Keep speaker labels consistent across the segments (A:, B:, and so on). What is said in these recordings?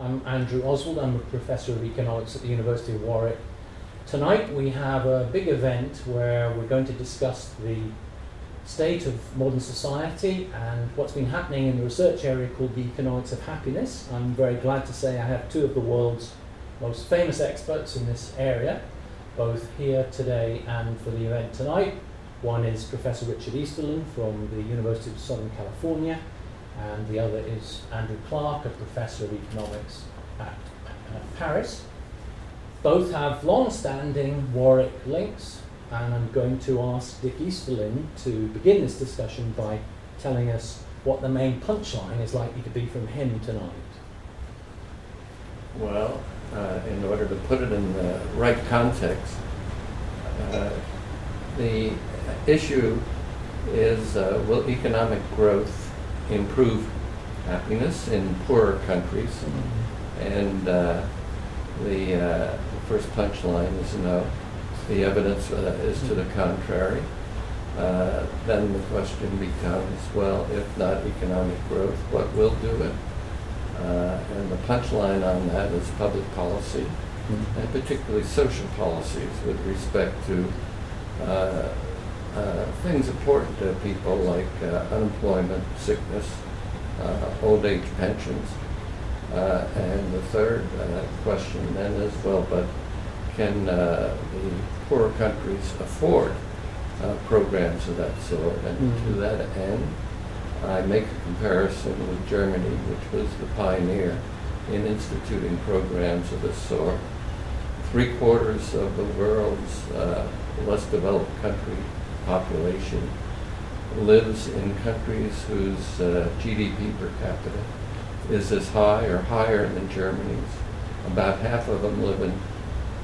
A: I'm Andrew Oswald. I'm a professor of economics at the University of Warwick. Tonight we have a big event where we're going to discuss the state of modern society and what's been happening in the research area called the economics of happiness. I'm very glad to say I have two of the world's most famous experts in this area, both here today and for the event tonight. One is Professor Richard Easterlin from the University of Southern California, and the other is Andrew Clark, a professor of economics at Paris. Both have long standing Warwick links, and I'm going to ask Dick Easterlin to begin this discussion by telling us what the main punchline is likely to be from him tonight.
B: Well, uh, in order to put it in the right context, uh, the issue is uh, will economic growth improve happiness in poorer countries. And uh, the, uh, first punchline is no. The evidence uh, is to the contrary. Uh, then the question becomes, well, if not economic growth, what will do it? Uh, and the punchline on that is public policy, mm-hmm. and particularly social policies with respect to uh, things important to people like uh, unemployment, sickness, uh, old age pensions. Uh, and the third uh, question then is, well, but can the poorer countries afford programs of that sort? And mm-hmm. to that end, I make a comparison with Germany, which was the pioneer in instituting programs of this sort. Three quarters of the world's uh, less developed country population lives in countries whose uh, GDP per capita is as high or higher than Germany's. About half of them live in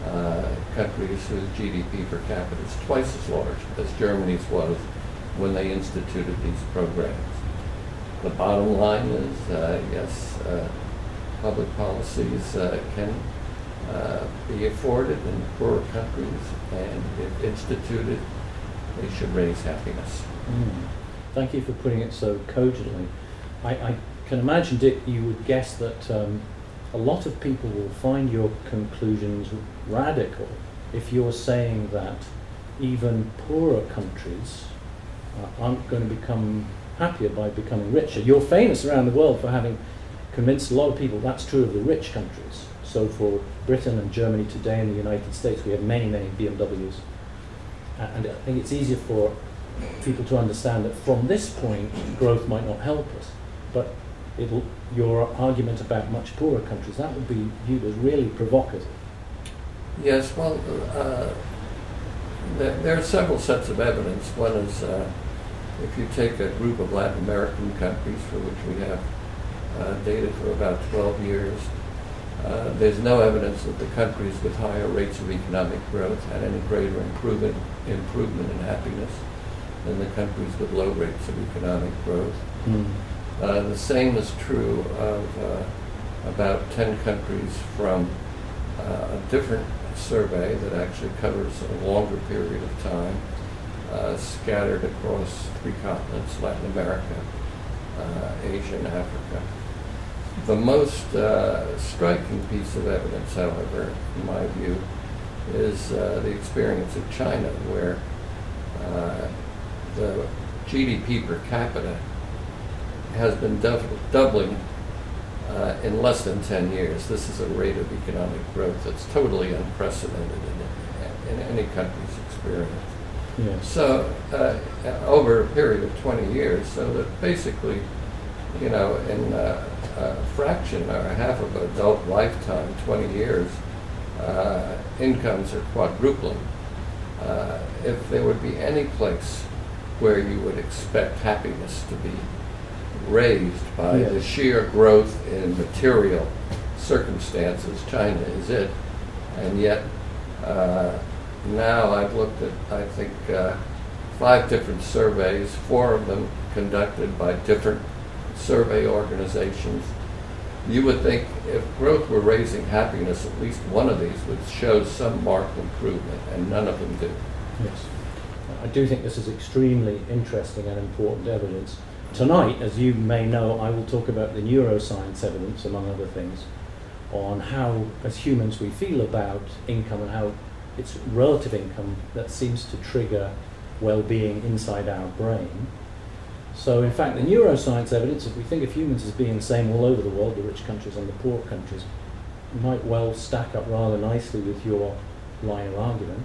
B: uh, countries whose GDP per capita is twice as large as Germany's was when they instituted these programs. The bottom line is, uh, yes, uh, public policies uh, can uh, be afforded in poorer countries, and if instituted, they should raise happiness.
A: Mm. Thank you for putting it so cogently. I, I can imagine, Dick, you would guess that um, a lot of people will find your conclusions radical if you're saying that even poorer countries uh, aren't going to become happier by becoming richer. You're famous around the world for having convinced a lot of people that's true of the rich countries. So for Britain and Germany today and the United States, we have many, many BMWs and I think it's easier for people to understand that from this point, growth might not help us, but it'll, your argument about much poorer countries, that would be viewed as really provocative.
B: Yes, well, uh, there, there, are several sets of evidence. One is uh, if you take a group of Latin American countries for which we have uh, data for about 12 years, uh, there's no evidence that the countries with higher rates of economic growth had any greater improvement, improvement in happiness than the countries with low rates of economic growth. Mm. Uh, the same is true of uh, about 10 countries from uh, a different survey that actually covers a longer period of time, uh, scattered across three continents Latin America, Asia, and Africa. The most uh, striking piece of evidence, however, in my view, is uh, the experience of China, where uh, the GDP per capita has been doubling uh, in less than 10 years. This is a rate of economic growth that's totally unprecedented in, in any country's experience. Yes. So, uh, over a period of 20 years, so that basically, you know, in uh, a fraction or a half of an adult lifetime, 20 years, uh, incomes are quadrupling. Uh, if there would be any place where you would expect happiness to be raised by yes. the sheer growth in material circumstances, China is it. And yet, uh, now I've looked at, I think, uh, five different surveys, four of them conducted by different survey organizations. You would think if growth were raising happiness, at least one of these would show some marked improvement, and none of them do.
A: Yes. I do think this is extremely interesting and important evidence. Tonight, as you may know, I will talk about the neuroscience evidence, among other things. on how, as humans, we feel about income and how it's relative income that seems to trigger well-being inside our brain. So, in fact, the neuroscience evidence, if we think of humans as being the same all over the world, the rich countries and the poor countries, might well stack up rather nicely with your line of argument.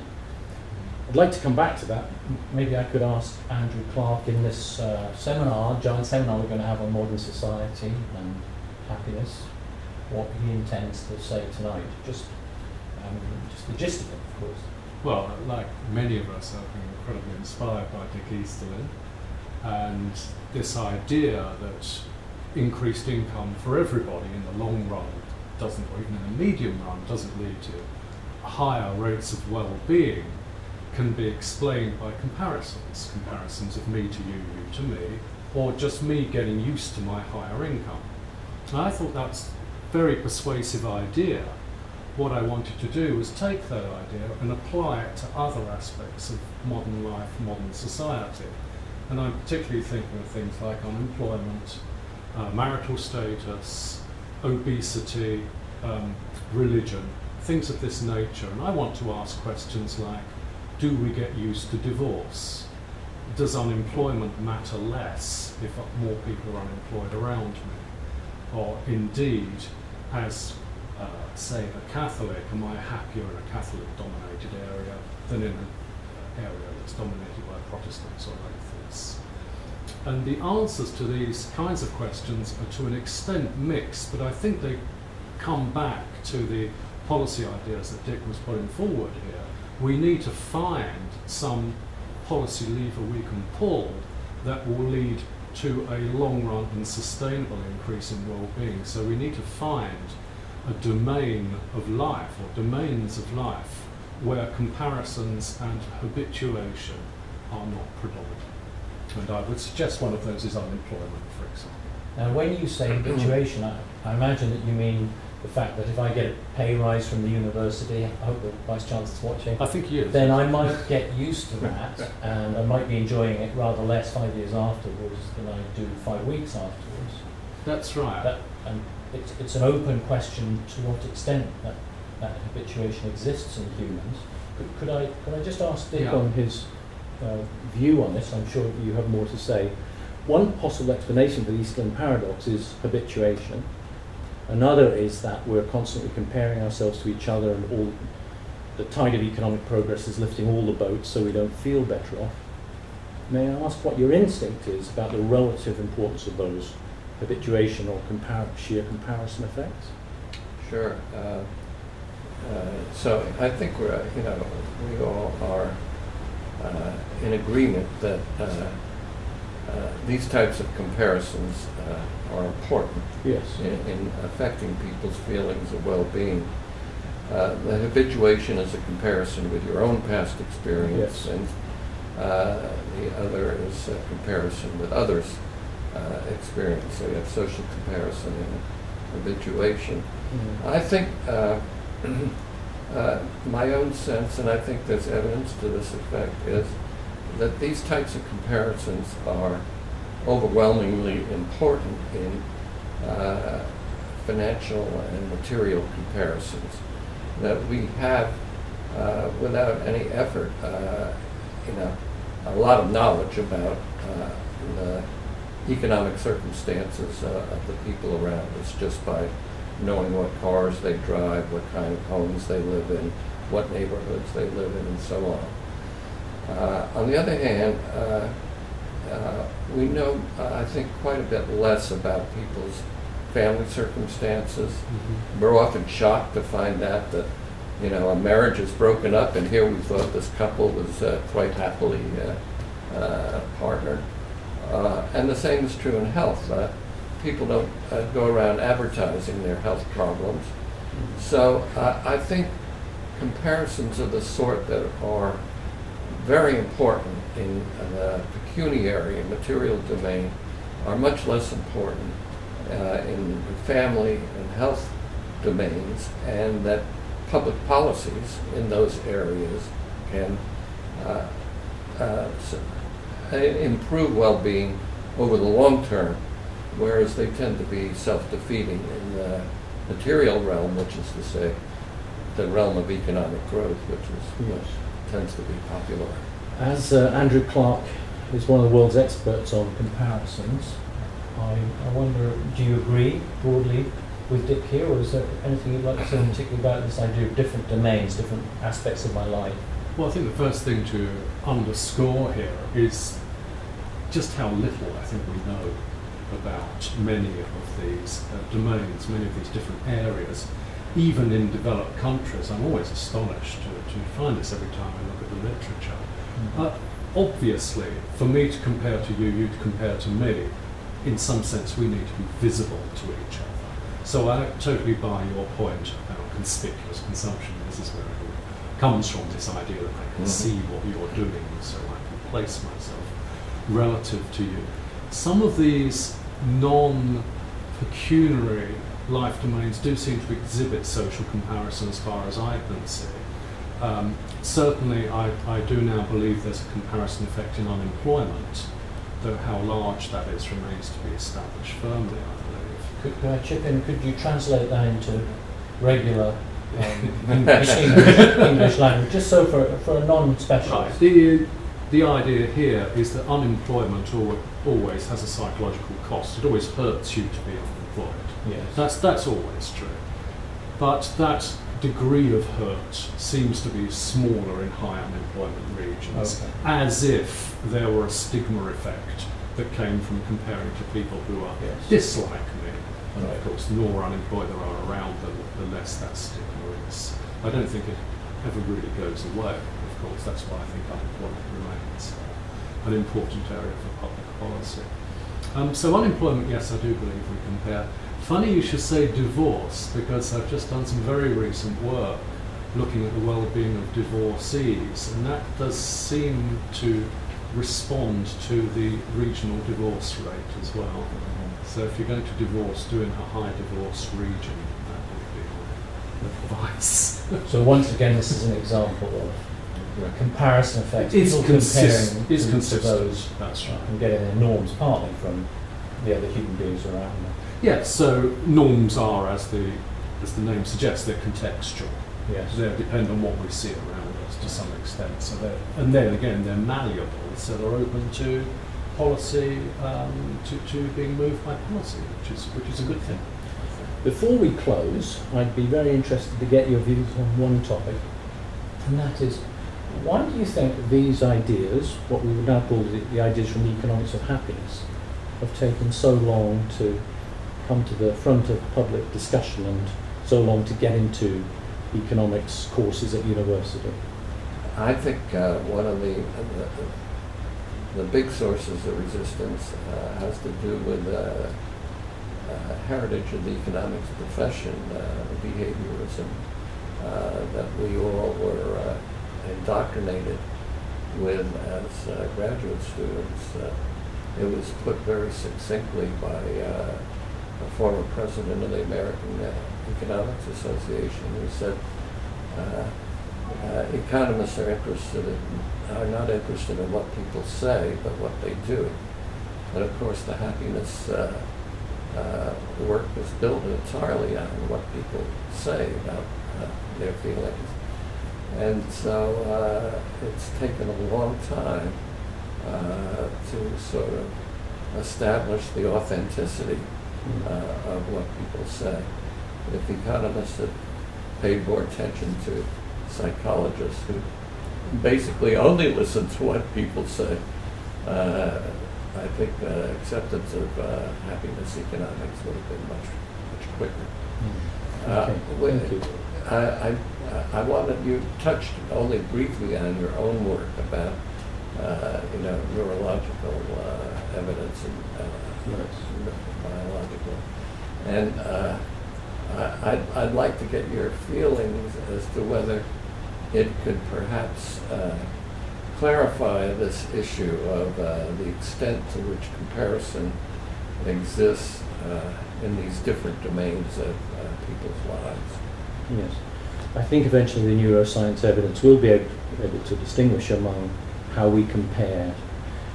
A: I'd like to come back to that. Maybe I could ask Andrew Clark in this uh, seminar, giant seminar we're going to have on modern society and happiness, what he intends to say tonight. Just, um, just the gist of it, of course.
C: Well, like many of us, I've been incredibly inspired by Dick Easterlin and this idea that increased income for everybody in the long run doesn't, or even in the medium run, doesn't lead to higher rates of well-being can be explained by comparisons, comparisons of me to you, you to me, or just me getting used to my higher income. And I thought that's a very persuasive idea. What I wanted to do was take that idea and apply it to other aspects of modern life, modern society. And I'm particularly thinking of things like unemployment, uh, marital status, obesity, um, religion, things of this nature. And I want to ask questions like do we get used to divorce? Does unemployment matter less if more people are unemployed around me? Or indeed, as uh, say a Catholic, am I happier in a Catholic dominated area than in an area that's dominated by Protestants or And the answers to these kinds of questions are to an extent mixed, but I think they come back to the policy ideas that Dick was putting forward here we need to find some policy lever we can pull that will lead to a long run and sustainable increase in well-being. So we need to find a domain of life or domains of life where comparisons and habituation are not predominant. And I would suggest one of those is unemployment, for example.
A: Now, when you say habituation, I, I imagine that you mean the fact that if I get a pay rise from the university, I hope the Vice Chancellor's watching.
C: I think you.
A: Then I might get used to that and I might be enjoying it rather less five years afterwards than I do five weeks afterwards.
C: That's right.
A: That, and it's, it's an open question to what extent that, that habituation exists in humans. Could, could, I, could I just ask Dick yeah. on his uh, view on this? I'm sure you have more to say. One possible explanation for the Easterlin paradox is habituation Another is that we're constantly comparing ourselves to each other and all the tide of economic progress is lifting all the boats so we don't feel better off. May I ask what your instinct is about the relative importance of those habituation or compar- sheer comparison effects?
B: Sure. Uh, uh, so I think we're, you know, we all are in agreement that uh, uh, these types of comparisons uh, are important
A: yes.
B: in, in, affecting people's feelings of well-being. Uh, the habituation is a comparison with your own past experience,
A: yes.
B: and uh, the other is a comparison with others' uh, experience. So you have social comparison and habituation. Mm-hmm. I think my own sense, and I think there's evidence to this effect, is that these types of comparisons are overwhelmingly important in uh, financial and material comparisons. That we have, uh, without any effort, uh, you know, a lot of knowledge about uh, the economic circumstances uh, of the people around us just by knowing what cars they drive, what kind of homes they live in, what neighborhoods they live in, and so on. Uh, on the other hand, uh, uh, we know, I think, quite a bit less about people's family circumstances. Mm-hmm. We're often shocked to find out that, you know, a marriage is broken up, and here we thought this couple was uh, quite happily uh, uh, partnered. and the same is true in health. People don't go around advertising their health problems. So I think comparisons of the sort that are very important in the pecuniary and material domain are much less important uh, in family and health domains, and that public policies in those areas can uh, uh, improve well-being over the long term, whereas they tend to be self-defeating in the material realm, which is to say, the realm of economic growth, which is
A: Yes.
B: tends to be popular.
A: As uh, Andrew Clark is one of the world's experts on comparisons, I, I wonder, do you agree broadly with Dick here, or is there anything you'd like to say in particular about this idea of different domains, different aspects of my life?
C: Well, I think the first thing to underscore here is just how little I think we know about many of these uh, domains, many of these different areas. Even in developed countries, I'm always astonished to, to find this every time I look at the literature. Uh, obviously, for me to compare to you, you to compare to me, in some sense, we need to be visible to each other. So I totally buy your point about conspicuous consumption. This is where it all comes from this idea that I can
B: Mhm.
C: see what you're doing, so I can place myself relative to you. Some of these non pecuniary life domains do seem to exhibit social comparison as far as I can see. Um, certainly, I, I do now believe there's a comparison effect in unemployment, though how large that is remains to be established firmly, I believe.
A: Could, could I chip in? Could you translate that into regular um, English, English, English language, just so for, for a non-specialist?
C: The, the idea here is that unemployment al- always has a psychological cost. It always hurts you to be unemployed.
A: Yes.
C: That's, that's always true. But that degree of hurt seems to be smaller in high unemployment regions,
A: Okay.
C: as if there were a stigma effect that came from comparing to people who are
A: Yes.
C: dislike me. And
A: Right.
C: of course, the more unemployed there are around them, the less that stigma is. I don't think it ever really goes away, of course. That's why I think unemployment remains an important area for public policy. Um, so unemployment, yes, I do believe we compare. Funny you should say divorce, because I've just done some very recent work looking at the well-being of divorcees, and that does seem to respond to the regional divorce rate as well. So if you're going to divorce, do in a high divorce region. That would be advice.
A: So once again, this is an example of comparison effect.
C: It's
A: People comparing
C: it's
A: to,
C: consistent.
A: to those
C: That's right.
A: and getting their norms partly from the other human beings around them.
C: Yes, so norms are, as the, as the name suggests, they're contextual.
A: Yes.
C: They depend on what we see around us to some extent. So they're, and then again, they're malleable, so they're open to policy, um, to, to being moved by policy, which is, which is a good thing.
A: Before we close, I'd be very interested to get your views on one topic, and that is, why do you think these ideas, what we would now call the, the ideas from the economics of happiness, have taken so long to come to the front of public discussion and so long to get into economics courses at university?
B: I think uh, one of the, the the big sources of resistance uh, has to do with uh, uh, heritage of the economics profession, uh, behaviorism, uh, that we all were uh, indoctrinated with as uh, graduate students. Uh, it was put very succinctly by uh, a former president of the American uh, Economics Association who said, uh, uh, economists are interested in, are not interested in what people say, but what they do. And of course, the happiness work is built entirely on what people say about their feelings. And so uh, it's taken a long time uh, to sort of establish the authenticity uh, of what people say. If economists had paid more attention to psychologists who basically only listen to what people say, uh, I think uh, acceptance of uh, happiness economics would have been much, much quicker. Uh,
A: Okay, thank you.
B: I, I, I wanted, you touched only briefly on your own work about, uh, you know, neurological uh, evidence and uh, biological. And uh, I- I'd, I'd like to get your feelings as to whether it could perhaps uh, clarify this issue of uh, the extent to which comparison exists uh, in these different domains of uh, people's lives.
A: Yes. I think eventually the neuroscience evidence will be able, able to distinguish among how we compare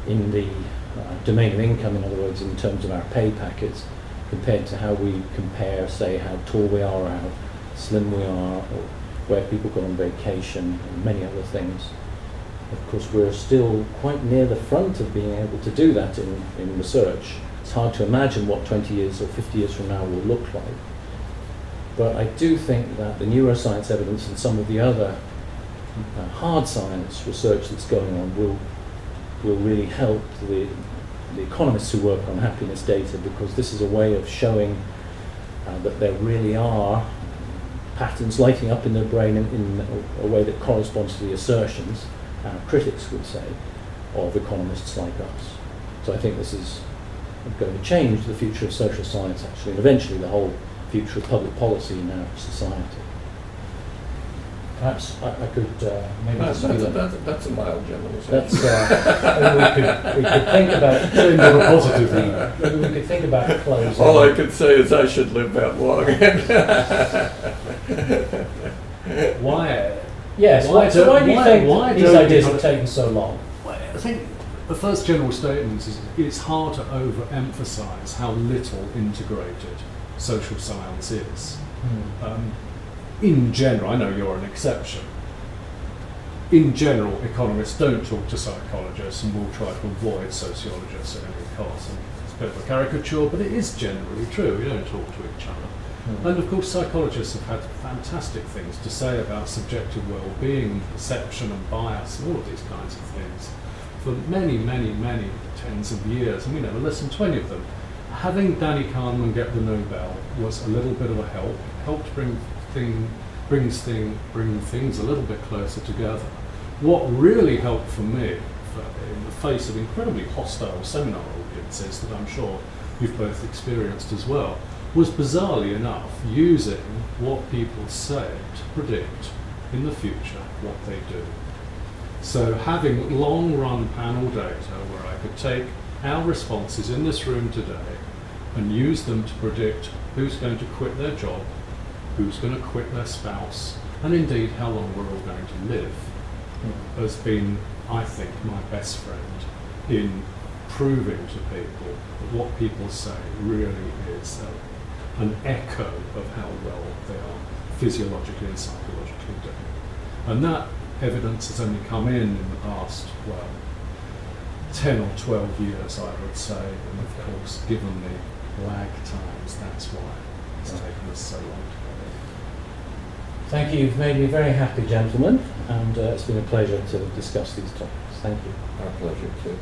A: in the uh, domain of income, in other words, in terms of our pay packets, compared to how we compare, say, how tall we are, or how slim we are, or where people go on vacation, and many other things. Of course, we're still quite near the front of being able to do that in, in research. It's hard to imagine what 20 years or 50 years from now will look like. But I do think that the neuroscience evidence and some of the other uh, hard science research that's going on will will really help the the economists who work on happiness data because this is a way of showing uh, that there really are patterns lighting up in the brain in, in a, way that corresponds to the assertions, uh, critics would say, of economists like us. So I think this is going to change the future of social science actually, and eventually the whole future of public policy in our society. Perhaps I, I could uh, maybe
B: That's,
A: disagree
B: that's, a,
A: with
B: that's, a, that's a mild generalization.
A: that's uh, we could we could think about
C: Saying more positively.
A: maybe we could think about closing.
B: All I could say is I should live that long.
C: Why?
A: yes.
C: Why
A: Why, so
C: don't-
A: why do you
C: why-
A: think
C: why
A: these
C: don't
A: ideas have taken so long?
C: I think the first general statement is it's hard to overemphasize how little integrated social science is. Um, in general, I know you're an exception. In general, economists don't talk to psychologists and will try to avoid sociologists at any cost. And it's a bit of a caricature, but it is generally true. We don't talk to each other.
A: Hmm.
C: And of course, psychologists have had fantastic things to say about subjective well-being, perception and bias, and all of these kinds of things for many, many, many tens of years, and we never listened to any of them. Having Danny Kahneman get the Nobel was a little bit of a help. It helped bring thing, brings thing, bring things a little bit closer together. What really helped for me, for, in the face of incredibly hostile seminar audiences that I'm sure you've both experienced as well, was bizarrely enough using what people say to predict in the future what they do. So having long run panel data where I could take our responses in this room today and use them to predict who's going to quit their job, who's going to quit their spouse, and indeed how long we're all going to live,
A: Hmm.
C: has been, I think, my best friend in proving to people that what people say really is a, an echo of how well they are physiologically and psychologically doing. And that evidence has only come in in the past, well, 10 or 12 years, I would say. And of course, given the lag times, that's why it's taken us so long to get.
A: Thank you. You've made me very happy, gentlemen, and uh, it's been a pleasure to discuss these topics. Thank you.
B: Our pleasure too.